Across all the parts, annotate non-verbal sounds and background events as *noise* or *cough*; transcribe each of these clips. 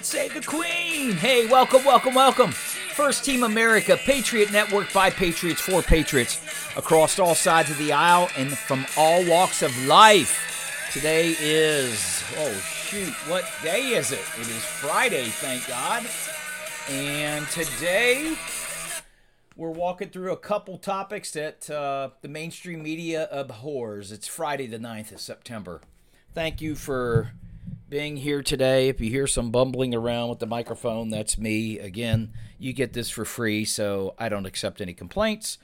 God save the Queen! Hey, welcome, welcome, welcome. First Team America, Patriot Network by Patriots for Patriots across all sides of the aisle and from all walks of life. Today is, oh shoot, what day is it? It is Friday, thank God. And today we're walking through a couple topics that uh, the mainstream media abhors. It's Friday, the 9th of September. Thank you for being here today. If you hear some bumbling around with the microphone, that's me. Again, you get this for free, so I don't accept any complaints.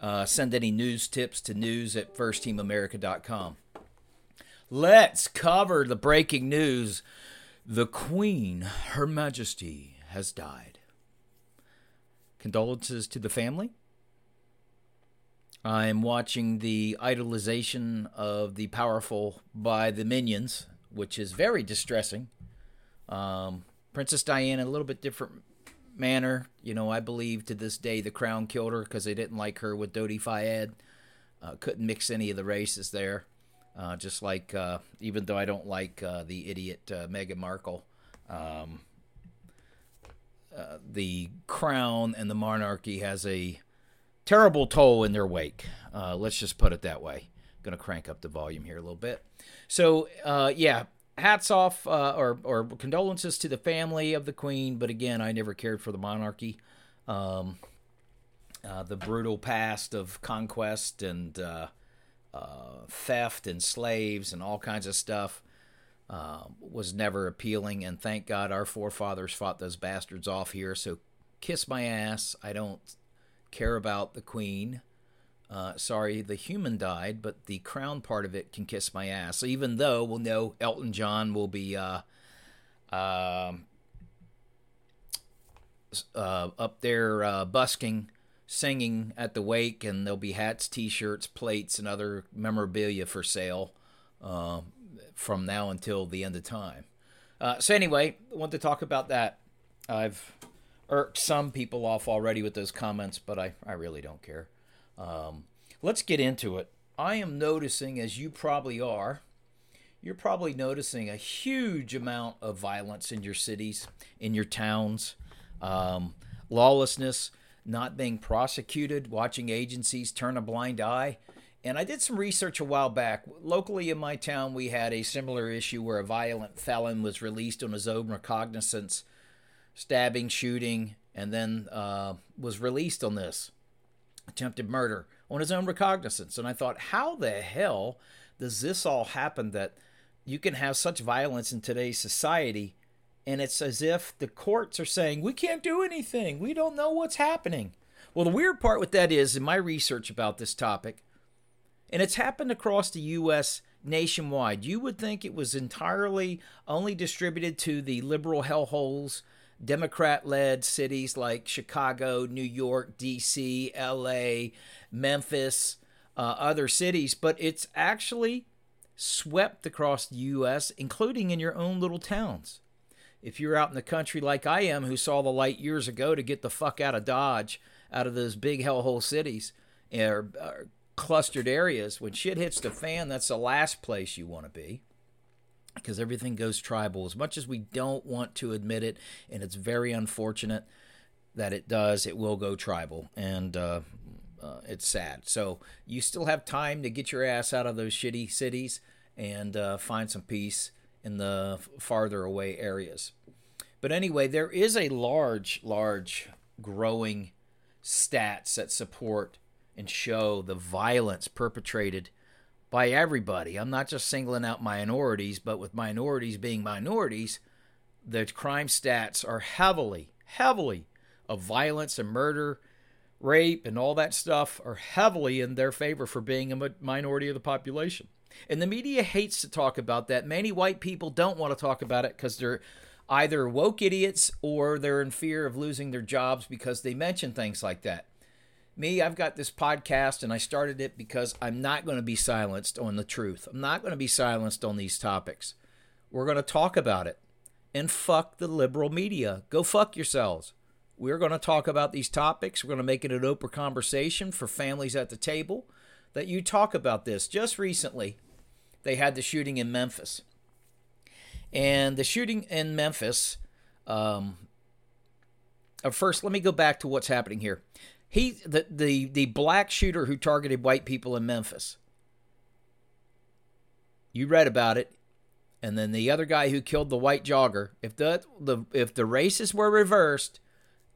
Uh, send any news tips to news at firstteamamerica.com. Let's cover the breaking news. The Queen, Her Majesty, has died. Condolences to the family. I'm watching the idolization of the powerful by the minions which is very distressing. Um, Princess Diana, a little bit different manner. You know, I believe to this day the crown killed her because they didn't like her with Dodi Fayed. Uh, couldn't mix any of the races there. Uh, just like, uh, even though I don't like uh, the idiot uh, Meghan Markle, um, uh, the crown and the monarchy has a terrible toll in their wake. let's just put it that way. To crank up the volume here a little bit. So, uh, yeah, hats off uh, or, or condolences to the family of the queen. But again, I never cared for the monarchy. Um, uh, the brutal past of conquest and uh, uh, theft and slaves and all kinds of stuff uh, was never appealing. And thank God our forefathers fought those bastards off here. So kiss my ass. I don't care about the queen. Uh, sorry, the human died, but the crown part of it can kiss my ass. So even though we'll know Elton John will be uh, uh, uh, up there uh, busking, singing at the wake, and there'll be hats, T-shirts, plates, and other memorabilia for sale uh, from now until the end of time. Uh, so anyway, I want to talk about that. I've irked some people off already with those comments, but I, I really don't care. Um, let's get into it. I am noticing, as you probably are, you're probably noticing a huge amount of violence in your cities, in your towns, um, lawlessness, not being prosecuted, watching agencies turn a blind eye. And I did some research a while back. Locally in my town, we had a similar issue where a violent felon was released on his own recognizance, stabbing, shooting, and then uh, was released on this attempted murder on his own recognizance. And I thought, how the hell does this all happen that you can have such violence in today's society? And it's as if the courts are saying, we can't do anything. We don't know what's happening. Well, the weird part with that is, in my research about this topic, and it's happened across the U.S. nationwide, you would think it was entirely only distributed to the liberal hellholes Democrat led cities like Chicago, New York, D.C., L.A., Memphis, uh, other cities, but it's actually swept across the U.S., including in your own little towns. If you're out in the country like I am, who saw the light years ago to get the fuck out of Dodge, out of those big hellhole cities or, or clustered areas, when shit hits the fan, that's the last place you want to be because everything goes tribal. As much as we don't want to admit it and it's very unfortunate that it does it will go tribal and uh, uh, it's sad. So you still have time to get your ass out of those shitty cities and uh, find some peace in the farther away areas. But anyway there is a large large growing stats that support and show the violence perpetrated by everybody. I'm not just singling out minorities, but with minorities being minorities, the crime stats are heavily, heavily of violence and murder, rape, and all that stuff are heavily in their favor for being a minority of the population. And the media hates to talk about that. Many white people don't want to talk about it because they're either woke idiots or they're in fear of losing their jobs because they mention things like that me, I've got this podcast and I started it because I'm not going to be silenced on the truth. I'm not going to be silenced on these topics. We're going to talk about it. And fuck the liberal media. Go fuck yourselves. We're going to talk about these topics. We're going to make it an open conversation for families at the table that you talk about this. Just recently, they had the shooting in Memphis. And the shooting in Memphis. Um, uh, first, let me go back to what's happening here. He, the, the, the black shooter who targeted white people in Memphis. You read about it and then the other guy who killed the white jogger. If the the if the races were reversed,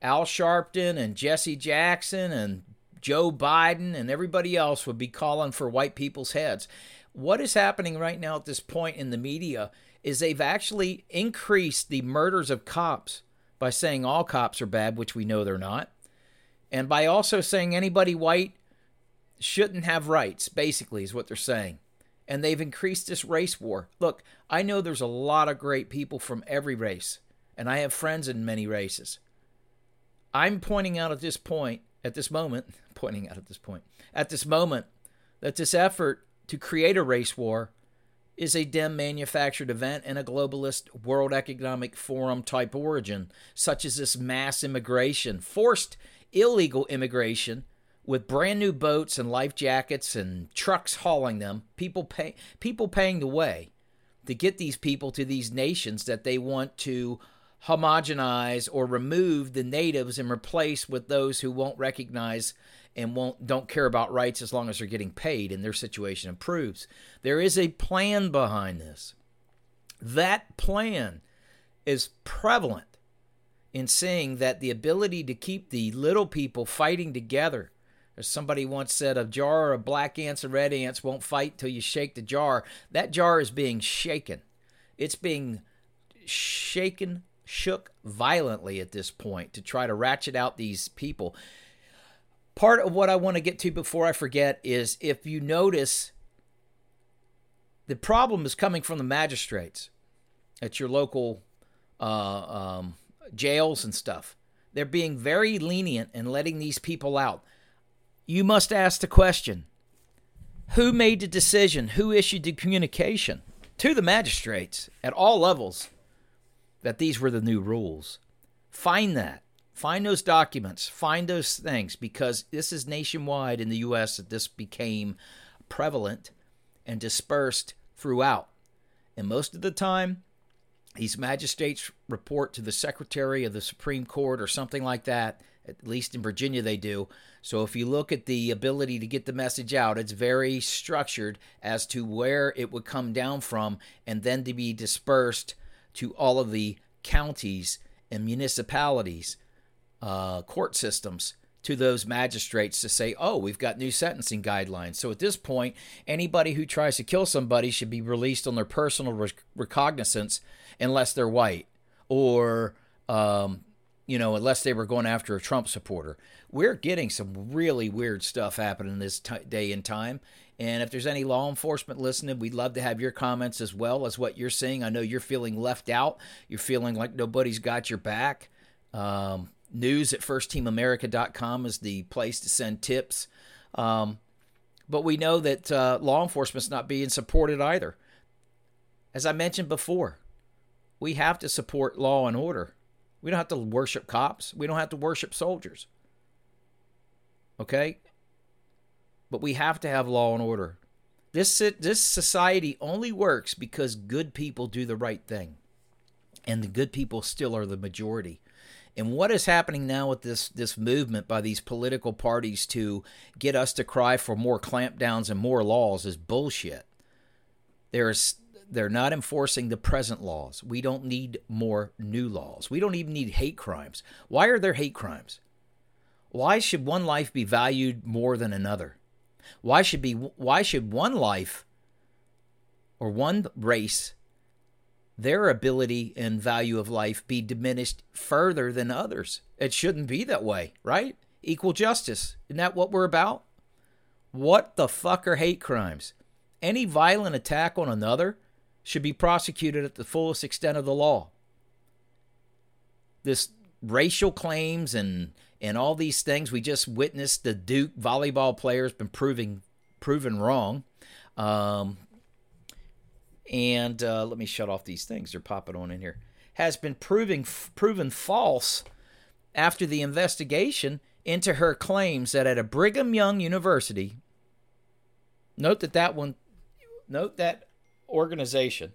Al Sharpton and Jesse Jackson and Joe Biden and everybody else would be calling for white people's heads. What is happening right now at this point in the media is they've actually increased the murders of cops by saying all cops are bad, which we know they're not, and by also saying anybody white shouldn't have rights, basically, is what they're saying and they've increased this race war. Look, I know there's a lot of great people from every race, and I have friends in many races. I'm pointing out at this point, at this moment, *laughs* pointing out at this point, at this moment, that this effort to create a race war is a Dem manufactured event and a globalist World Economic Forum type origin, such as this mass immigration, forced illegal immigration with brand new boats and life jackets and trucks hauling them, people pay people paying the way to get these people to these nations that they want to homogenize or remove the natives and replace with those who won't recognize and won't don't care about rights as long as they're getting paid and their situation improves. There is a plan behind this. That plan is prevalent in saying that the ability to keep the little people fighting together as somebody once said, a jar of black ants and red ants won't fight till you shake the jar. That jar is being shaken. It's being shaken, shook violently at this point to try to ratchet out these people. Part of what I want to get to before I forget is if you notice, the problem is coming from the magistrates at your local uh, um, jails and stuff. They're being very lenient in letting these people out you must ask the question who made the decision, who issued the communication to the magistrates at all levels that these were the new rules? Find that. Find those documents. Find those things because this is nationwide in the U.S. that this became prevalent and dispersed throughout. And most of the time, these magistrates report to the Secretary of the Supreme Court or something like that. At least in Virginia, they do. So if you look at the ability to get the message out, it's very structured as to where it would come down from and then to be dispersed to all of the counties and municipalities, uh, court systems to those magistrates to say, oh, we've got new sentencing guidelines. So at this point, anybody who tries to kill somebody should be released on their personal recognizance unless they're white or, um, you know, unless they were going after a Trump supporter. We're getting some really weird stuff happening this t- day and time. And if there's any law enforcement listening, we'd love to have your comments as well as what you're seeing. I know you're feeling left out. You're feeling like nobody's got your back. Um, news at firstteamamerica.com is the place to send tips. Um, but we know that uh, law enforcement's not being supported either. As I mentioned before, we have to support law and order. We don't have to worship cops. We don't have to worship soldiers. Okay? But we have to have law and order. This this society only works because good people do the right thing. And the good people still are the majority. And what is happening now with this this movement by these political parties to get us to cry for more clampdowns and more laws is bullshit. There's they're not enforcing the present laws. We don't need more new laws. We don't even need hate crimes. Why are there hate crimes? Why should one life be valued more than another? Why should be why should one life or one race their ability and value of life be diminished further than others. It shouldn't be that way, right? Equal justice. Isn't that what we're about? What the fuck are hate crimes? Any violent attack on another should be prosecuted at the fullest extent of the law. This racial claims and and all these things we just witnessed the Duke volleyball players been proving proven wrong. Um, and uh, let me shut off these things. They're popping on in here. Has been proving proven false after the investigation into her claims that at a Brigham Young University. Note that that one. Note that organization.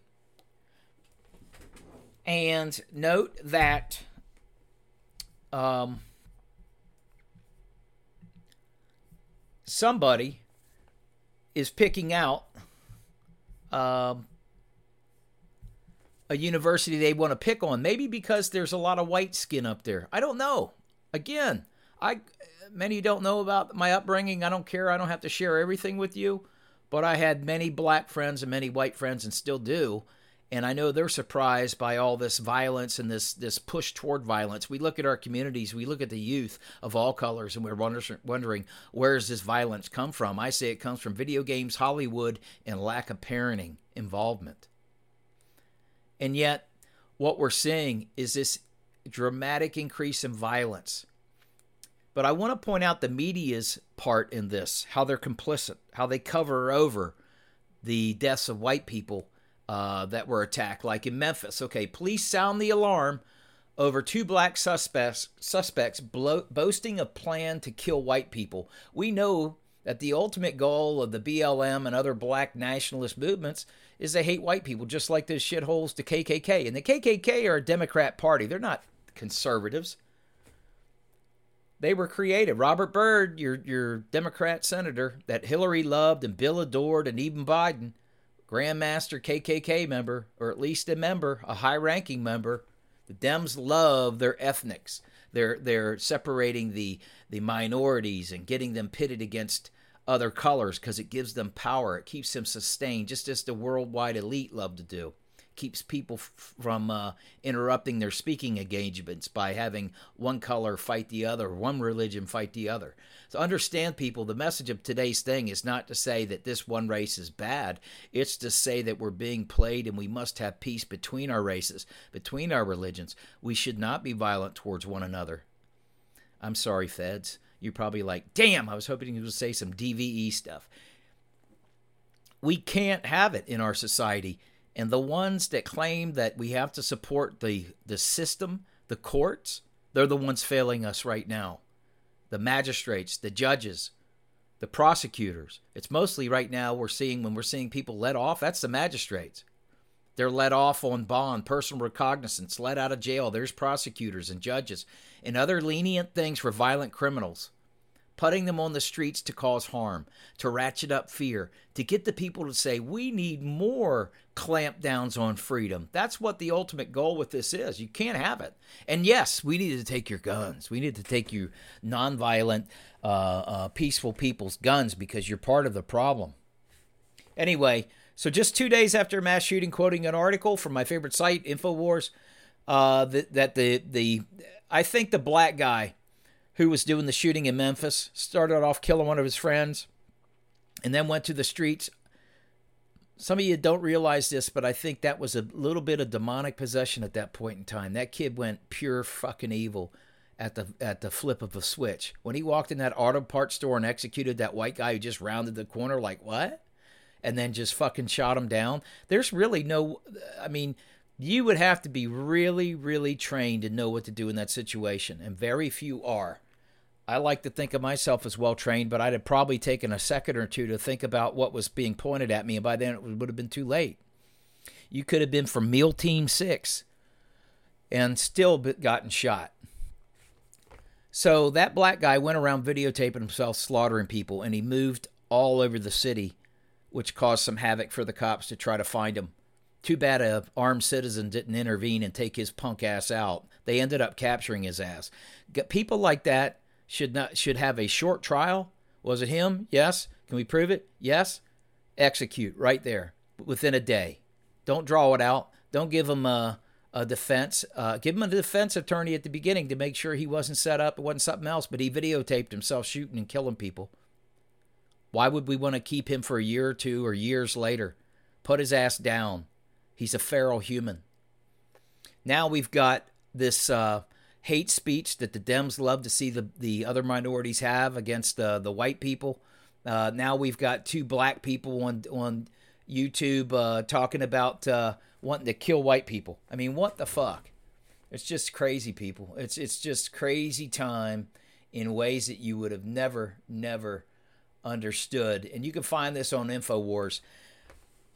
And note that um, somebody is picking out um, a university they want to pick on. Maybe because there's a lot of white skin up there. I don't know. Again, I many don't know about my upbringing. I don't care. I don't have to share everything with you. But I had many black friends and many white friends, and still do. And I know they're surprised by all this violence and this this push toward violence. We look at our communities, we look at the youth of all colors, and we're wondering where does this violence come from? I say it comes from video games, Hollywood, and lack of parenting involvement. And yet, what we're seeing is this dramatic increase in violence. But I want to point out the media's part in this, how they're complicit, how they cover over the deaths of white people uh, that were attacked, like in Memphis. Okay, police sound the alarm over two black suspects suspects blo- boasting a plan to kill white people. We know that the ultimate goal of the BLM and other black nationalist movements is they hate white people, just like those shitholes, to KKK. And the KKK are a Democrat party. They're not conservatives. They were created. Robert Byrd, your your Democrat senator that Hillary loved and Bill adored, and even Biden, Grandmaster KKK member, or at least a member, a high-ranking member. The Dems love their ethnics. They're they're separating the the minorities and getting them pitted against other colors because it gives them power. It keeps them sustained, just as the worldwide elite love to do keeps people f- from uh, interrupting their speaking engagements by having one color fight the other, one religion fight the other. So understand, people, the message of today's thing is not to say that this one race is bad. It's to say that we're being played and we must have peace between our races, between our religions. We should not be violent towards one another. I'm sorry, feds. You're probably like, damn, I was hoping you would say some DVE stuff. We can't have it in our society and the ones that claim that we have to support the, the system, the courts, they're the ones failing us right now. The magistrates, the judges, the prosecutors. It's mostly right now we're seeing when we're seeing people let off, that's the magistrates. They're let off on bond, personal recognizance, let out of jail. There's prosecutors and judges and other lenient things for violent criminals putting them on the streets to cause harm, to ratchet up fear, to get the people to say, we need more clampdowns on freedom. That's what the ultimate goal with this is. You can't have it. And yes, we need to take your guns. We need to take you nonviolent, uh, uh, peaceful people's guns because you're part of the problem. Anyway, so just two days after mass shooting, quoting an article from my favorite site, Infowars, uh, that, that the the I think the black guy who was doing the shooting in Memphis, started off killing one of his friends, and then went to the streets. Some of you don't realize this, but I think that was a little bit of demonic possession at that point in time. That kid went pure fucking evil at the at the flip of a switch. When he walked in that auto parts store and executed that white guy who just rounded the corner, like what? And then just fucking shot him down. There's really no. I mean, you would have to be really, really trained to know what to do in that situation, and very few are. I like to think of myself as well trained, but I'd have probably taken a second or two to think about what was being pointed at me, and by then it would have been too late. You could have been from SEAL Team 6 and still gotten shot. So that black guy went around videotaping himself slaughtering people, and he moved all over the city, which caused some havoc for the cops to try to find him. Too bad a armed citizen didn't intervene and take his punk ass out. They ended up capturing his ass. People like that should not should have a short trial. Was it him? Yes. Can we prove it? Yes. Execute right there within a day. Don't draw it out. Don't give him a, a defense. Uh, give him a defense attorney at the beginning to make sure he wasn't set up. It wasn't something else, but he videotaped himself shooting and killing people. Why would we want to keep him for a year or two or years later? Put his ass down. He's a feral human. Now we've got this uh, hate speech that the Dems love to see the, the other minorities have against uh, the white people. Uh, now we've got two black people on on YouTube uh, talking about uh, wanting to kill white people. I mean, what the fuck? It's just crazy, people. It's it's just crazy time in ways that you would have never never understood. And you can find this on Infowars.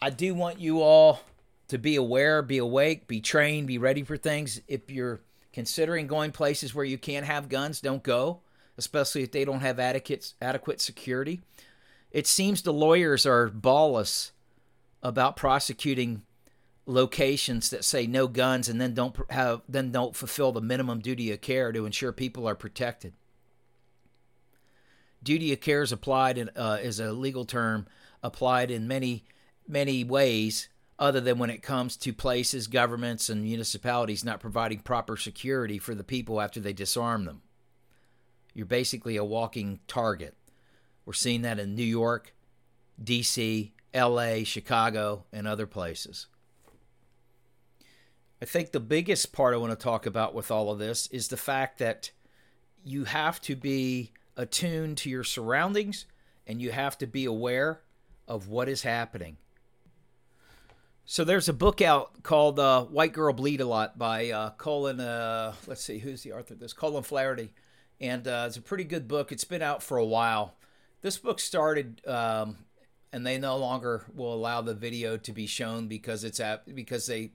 I do want you all to be aware, be awake, be trained, be ready for things. If you're considering going places where you can't have guns, don't go, especially if they don't have adequate adequate security. It seems the lawyers are ballless about prosecuting locations that say no guns and then don't have then don't fulfill the minimum duty of care to ensure people are protected. Duty of care is applied in, uh, is a legal term applied in many many ways other than when it comes to places, governments, and municipalities not providing proper security for the people after they disarm them. You're basically a walking target. We're seeing that in New York, D.C., L.A., Chicago, and other places. I think the biggest part I want to talk about with all of this is the fact that you have to be attuned to your surroundings and you have to be aware of what is happening. So there's a book out called uh, "White Girl Bleed a Lot" by uh, Colin. Uh, let's see, who's the author of this? Colin Flaherty, and uh, it's a pretty good book. It's been out for a while. This book started, um, and they no longer will allow the video to be shown because it's at because they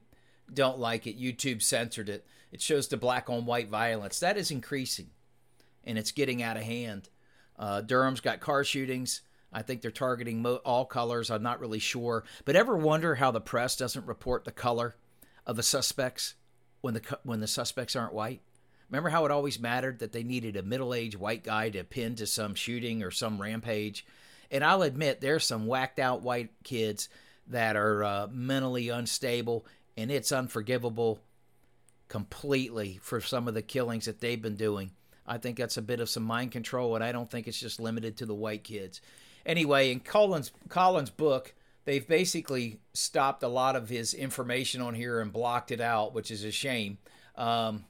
don't like it. YouTube censored it. It shows the black on white violence that is increasing, and it's getting out of hand. Uh, Durham's got car shootings. I think they're targeting mo- all colors. I'm not really sure. But ever wonder how the press doesn't report the color of the suspects when the when the suspects aren't white? Remember how it always mattered that they needed a middle-aged white guy to pin to some shooting or some rampage? And I'll admit there's some whacked out white kids that are uh, mentally unstable, and it's unforgivable completely for some of the killings that they've been doing. I think that's a bit of some mind control, and I don't think it's just limited to the white kids anyway, in Colin's Colin's book, they've basically stopped a lot of his information on here and blocked it out, which is a shame. Um,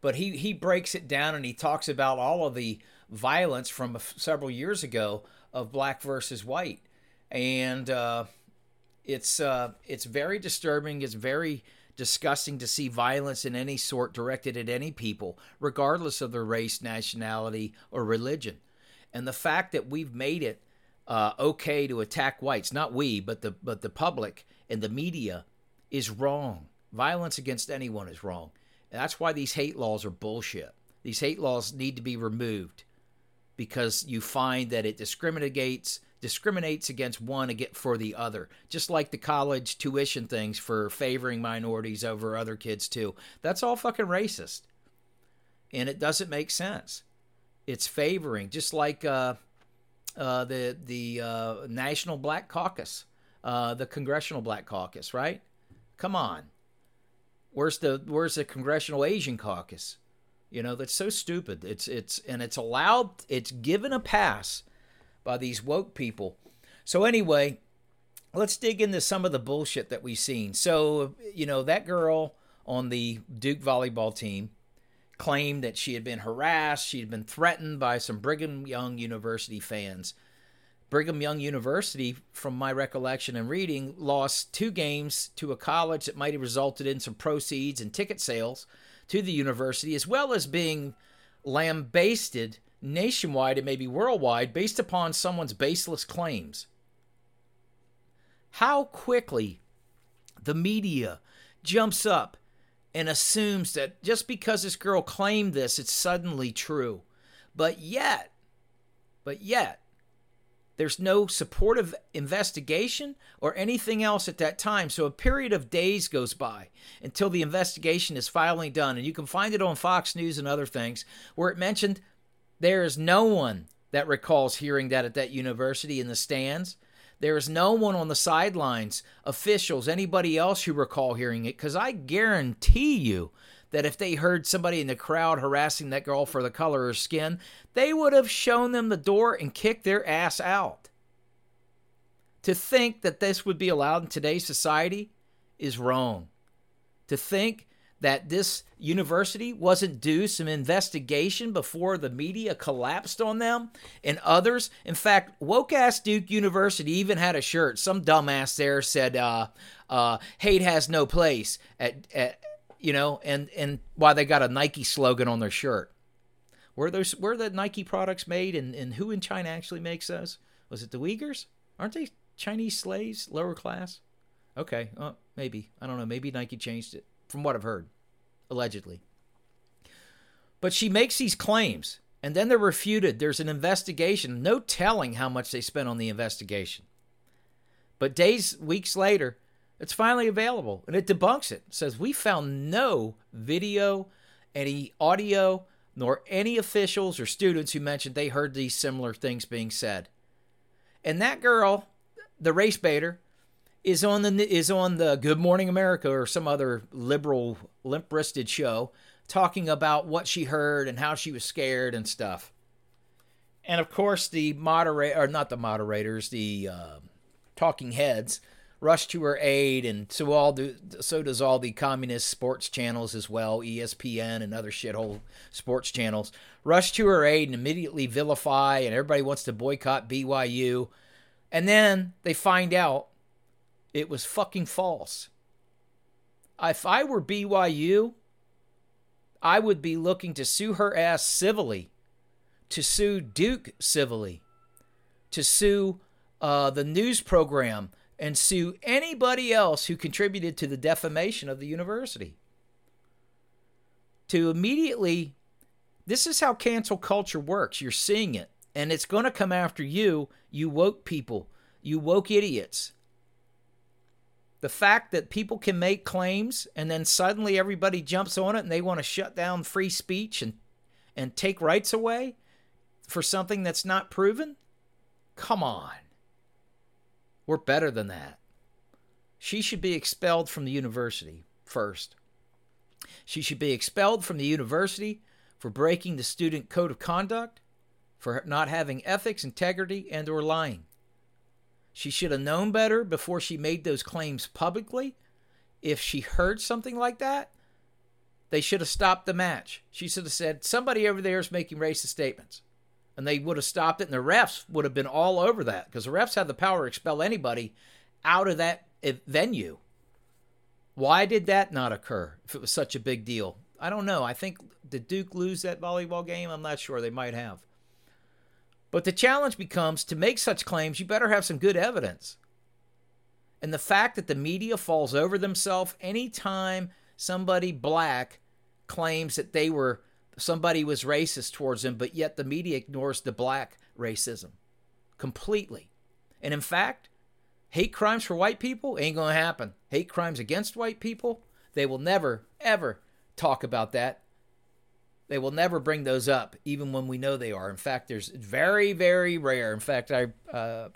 but he he breaks it down and he talks about all of the violence from several years ago of black versus white, and uh, it's uh, it's very disturbing. It's very disgusting to see violence in any sort directed at any people, regardless of their race, nationality, or religion and the fact that we've made it uh, okay to attack whites, not we, but the but the public and the media, is wrong. Violence against anyone is wrong. And that's why these hate laws are bullshit. These hate laws need to be removed because you find that it discriminates discriminates against one for the other. Just like the college tuition things for favoring minorities over other kids too. That's all fucking racist. And it doesn't make sense it's favoring, just like uh, uh, the the uh, National Black Caucus, uh, the Congressional Black Caucus, right? Come on, where's the where's the Congressional Asian Caucus? You know that's so stupid. It's it's and it's allowed. It's given a pass by these woke people. So anyway, let's dig into some of the bullshit that we've seen. So you know that girl on the Duke volleyball team claimed that she had been harassed, she had been threatened by some Brigham Young University fans. Brigham Young University, from my recollection and reading, lost two games to a college that might have resulted in some proceeds and ticket sales to the university, as well as being lambasted nationwide and maybe worldwide based upon someone's baseless claims. How quickly the media jumps up and assumes that just because this girl claimed this, it's suddenly true. But yet, but yet, there's no supportive investigation or anything else at that time. So a period of days goes by until the investigation is finally done. And you can find it on Fox News and other things where it mentioned there is no one that recalls hearing that at that university in the stands. There is no one on the sidelines, officials, anybody else who recall hearing it, because I guarantee you that if they heard somebody in the crowd harassing that girl for the color of her skin, they would have shown them the door and kicked their ass out. To think that this would be allowed in today's society is wrong. To think that this university wasn't due some investigation before the media collapsed on them and others. In fact, woke ass Duke University even had a shirt. Some dumbass there said, uh, uh, hate has no place at, at you know, and, and why they got a Nike slogan on their shirt. Were those were the Nike products made and, and who in China actually makes those? Was it the Uyghurs? Aren't they Chinese slaves, lower class? Okay, uh, maybe. I don't know. Maybe Nike changed it, from what I've heard, allegedly. But she makes these claims, and then they're refuted. There's an investigation. No telling how much they spent on the investigation. But days, weeks later, it's finally available, and it debunks it. it says, We found no video, any audio, nor any officials or students who mentioned they heard these similar things being said. And that girl, the race baiter, is on the is on the Good Morning America or some other liberal limp-wristed show talking about what she heard and how she was scared and stuff. And of course, the moderator or not the moderators, the uh, talking heads rush to her aid, and so all do so does all the communist sports channels as well, ESPN and other shithole sports channels rush to her aid and immediately vilify, and everybody wants to boycott BYU, and then they find out it was fucking false. If I were BYU, I would be looking to sue her ass civilly, to sue Duke civilly, to sue uh, the news program, and sue anybody else who contributed to the defamation of the university. To immediately, this is how cancel culture works. You're seeing it, and it's going to come after you, you woke people, you woke idiots the fact that people can make claims and then suddenly everybody jumps on it and they want to shut down free speech and and take rights away for something that's not proven? Come on. We're better than that. She should be expelled from the university first. She should be expelled from the university for breaking the student code of conduct, for not having ethics, integrity, and or lying. She should have known better before she made those claims publicly. If she heard something like that, they should have stopped the match. She should have said, Somebody over there is making racist statements. And they would have stopped it, and the refs would have been all over that because the refs have the power to expel anybody out of that venue. Why did that not occur if it was such a big deal? I don't know. I think did Duke lose that volleyball game? I'm not sure. They might have. But the challenge becomes to make such claims, you better have some good evidence. And the fact that the media falls over themselves anytime somebody black claims that they were somebody was racist towards them, but yet the media ignores the black racism completely. And in fact, hate crimes for white people ain't going to happen. Hate crimes against white people, they will never, ever talk about that they will never bring those up, even when we know they are. In fact, there's very, very rare. In fact, I, uh,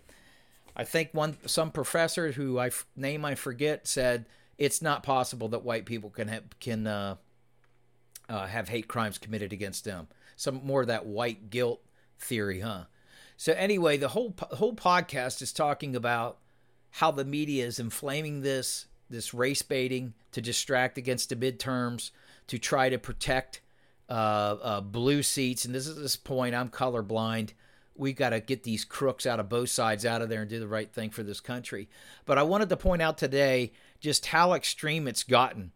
I think one some professor who I name I forget said it's not possible that white people can have, can uh, uh, have hate crimes committed against them. Some more of that white guilt theory, huh? So anyway, the whole whole podcast is talking about how the media is inflaming this this race baiting to distract against the midterms to try to protect uh, uh, blue seats. And this is this point, I'm colorblind. We've got to get these crooks out of both sides out of there and do the right thing for this country. But I wanted to point out today just how extreme it's gotten,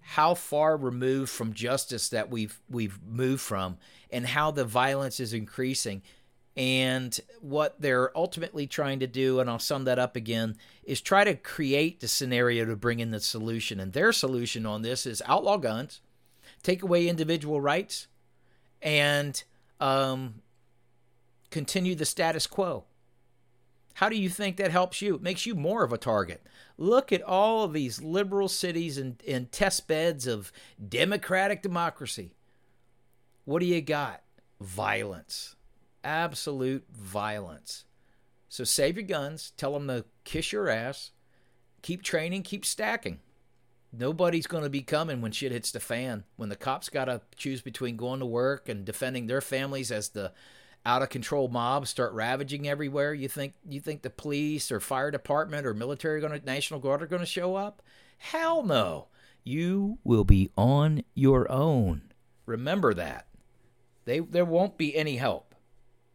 how far removed from justice that we've we've moved from, and how the violence is increasing. And what they're ultimately trying to do, and I'll sum that up again, is try to create the scenario to bring in the solution. And their solution on this is outlaw guns, take away individual rights, and um, continue the status quo. How do you think that helps you? It makes you more of a target. Look at all of these liberal cities and, and test beds of democratic democracy. What do you got? Violence. Absolute violence. So save your guns. Tell them to kiss your ass. Keep training. Keep stacking. Nobody's going to be coming when shit hits the fan. When the cops got to choose between going to work and defending their families as the out of control mobs start ravaging everywhere, you think you think the police or fire department or military going to National Guard are going to show up? Hell no. You will be on your own. Remember that. They there won't be any help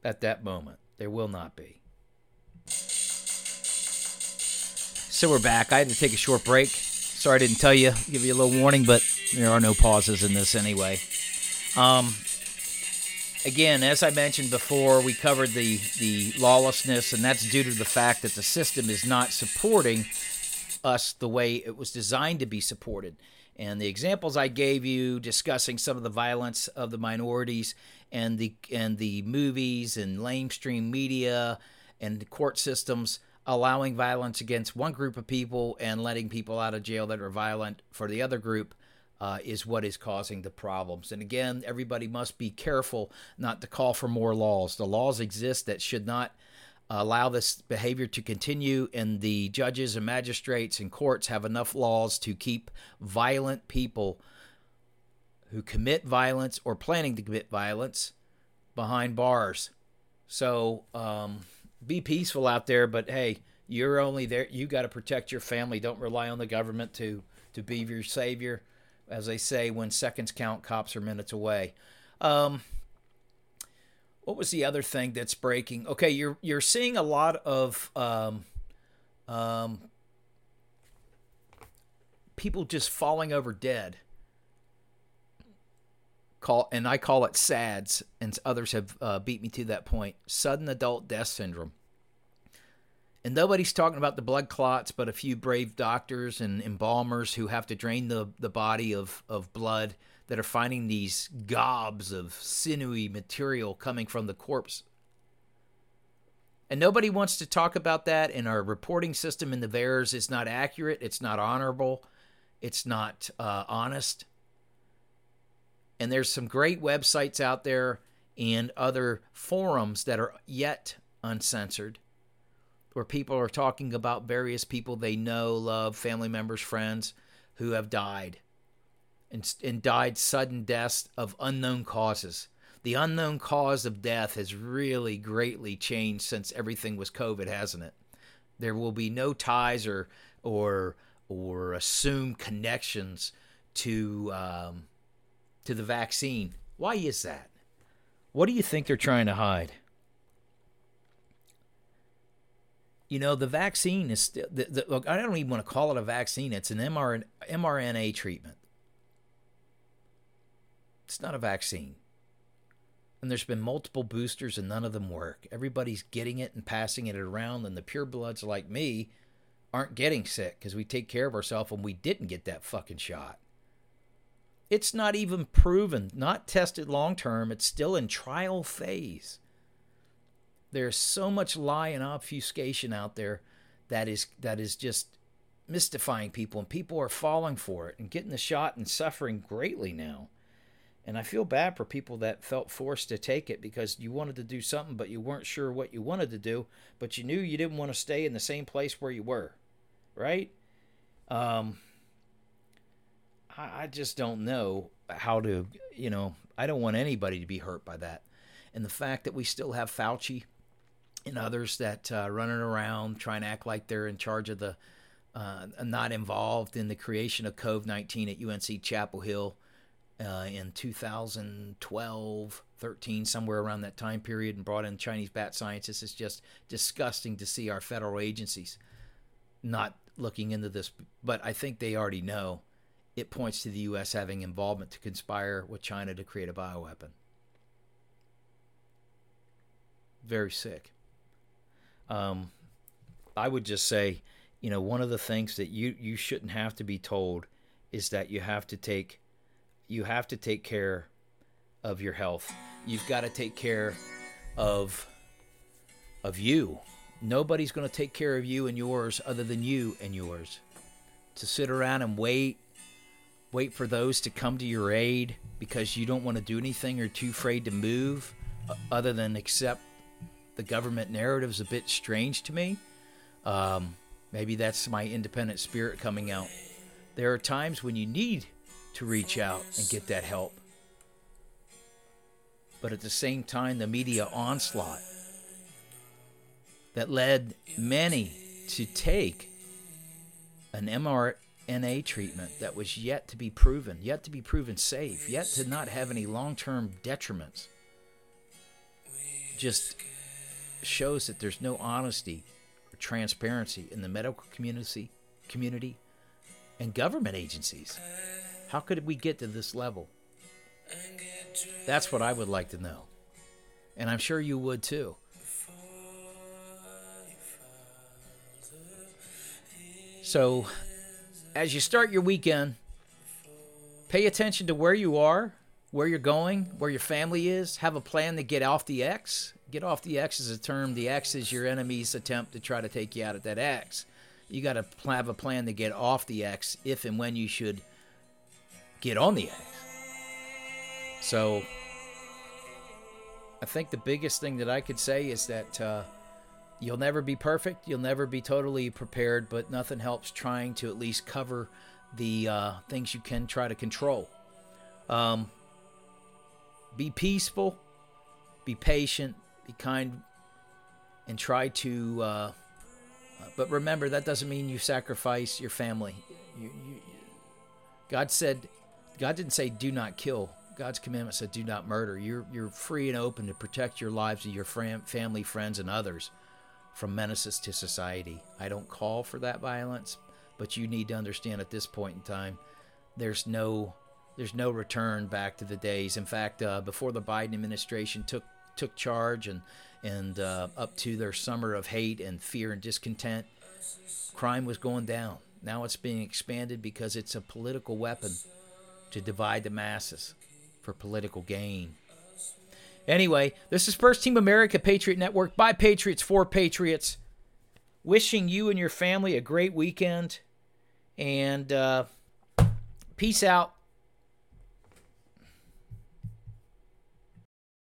at that moment. There will not be. So we're back. I had to take a short break. Sorry I didn't tell you, give you a little warning, but there are no pauses in this anyway. Um, again, as I mentioned before, we covered the, the lawlessness, and that's due to the fact that the system is not supporting us the way it was designed to be supported. And the examples I gave you discussing some of the violence of the minorities and the and the movies and lamestream media and the court systems allowing violence against one group of people and letting people out of jail that are violent for the other group uh, is what is causing the problems. And again, everybody must be careful not to call for more laws. The laws exist that should not allow this behavior to continue, and the judges and magistrates and courts have enough laws to keep violent people who commit violence or planning to commit violence behind bars. So um, be peaceful out there, but hey, you're only there. You got to protect your family. Don't rely on the government to to be your savior. As they say, when seconds count, cops are minutes away. Um, what was the other thing that's breaking? Okay, you're you're seeing a lot of um, um, people just falling over dead call and I call it SADS, and others have uh, beat me to that point. Sudden adult death syndrome. And nobody's talking about the blood clots, but a few brave doctors and embalmers who have to drain the, the body of, of blood that are finding these gobs of sinewy material coming from the corpse. And nobody wants to talk about that, and our reporting system in the VAERS is not accurate, it's not honorable, it's not uh, honest. And there's some great websites out there and other forums that are yet uncensored where people are talking about various people they know, love, family members, friends who have died and, and died sudden deaths of unknown causes. The unknown cause of death has really greatly changed since everything was COVID, hasn't it? There will be no ties or or or assumed connections to um, to the vaccine. Why is that? What do you think they're trying to hide? You know, the vaccine is still, the, the, look, I don't even want to call it a vaccine. It's an mRNA, treatment. It's not a vaccine. And there's been multiple boosters and none of them work. Everybody's getting it and passing it around, and the purebloods like me aren't getting sick because we take care of ourselves and we didn't get that fucking shot. It's not even proven, not tested long term. It's still in trial phase. There's so much lie and obfuscation out there that is that is just mystifying people and people are falling for it and getting the shot and suffering greatly now. And I feel bad for people that felt forced to take it because you wanted to do something but you weren't sure what you wanted to do, but you knew you didn't want to stay in the same place where you were. Right? Um I, I just don't know how to, you know, I don't want anybody to be hurt by that. And the fact that we still have Fauci and others that uh, running around trying to act like they're in charge of the, uh, not involved in the creation of COVID 19 at UNC Chapel Hill uh, in 2012, 13, somewhere around that time period, and brought in Chinese bat scientists. It's just disgusting to see our federal agencies not looking into this. But I think they already know it points to the U.S. having involvement to conspire with China to create a bioweapon. Very sick. Um, I would just say, you know, one of the things that you you shouldn't have to be told is that you have to take you have to take care of your health. You've got to take care of of you. Nobody's going to take care of you and yours other than you and yours. To sit around and wait wait for those to come to your aid because you don't want to do anything or too afraid to move uh, other than accept the government narrative is a bit strange to me. Um, maybe that's my independent spirit coming out. There are times when you need to reach out and get that help. But at the same time, the media onslaught that led many to take an MR, NA treatment that was yet to be proven, yet to be proven safe, yet to not have any long term detriments, just shows that there's no honesty or transparency in the medical community, community and government agencies. How could we get to this level? That's what I would like to know. And I'm sure you would too. So, as you start your weekend, pay attention to where you are, where you're going, where your family is. Have a plan to get off the X. Get off the X is a term. The X is your enemy's attempt to try to take you out of that X. You got to have a plan to get off the X if and when you should get on the X. So, I think the biggest thing that I could say is that uh, you'll never be perfect, you'll never be totally prepared, but nothing helps trying to at least cover the uh, things you can try to control. Um, be peaceful, be patient, be kind, and try to. Uh, but remember, that doesn't mean you sacrifice your family. You, you, God said, God didn't say do not kill. God's commandment said do not murder. You're you're free and open to protect your lives and your family, friends, and others from menaces to society. I don't call for that violence, but you need to understand at this point in time, there's no there's no return back to the days. In fact, uh, before the Biden administration took took charge and and uh, up to their summer of hate and fear and discontent, crime was going down. Now it's being expanded because it's a political weapon to divide the masses for political gain. Anyway, this is First Team America Patriot Network by Patriots for Patriots. Wishing you and your family a great weekend. And uh, peace out.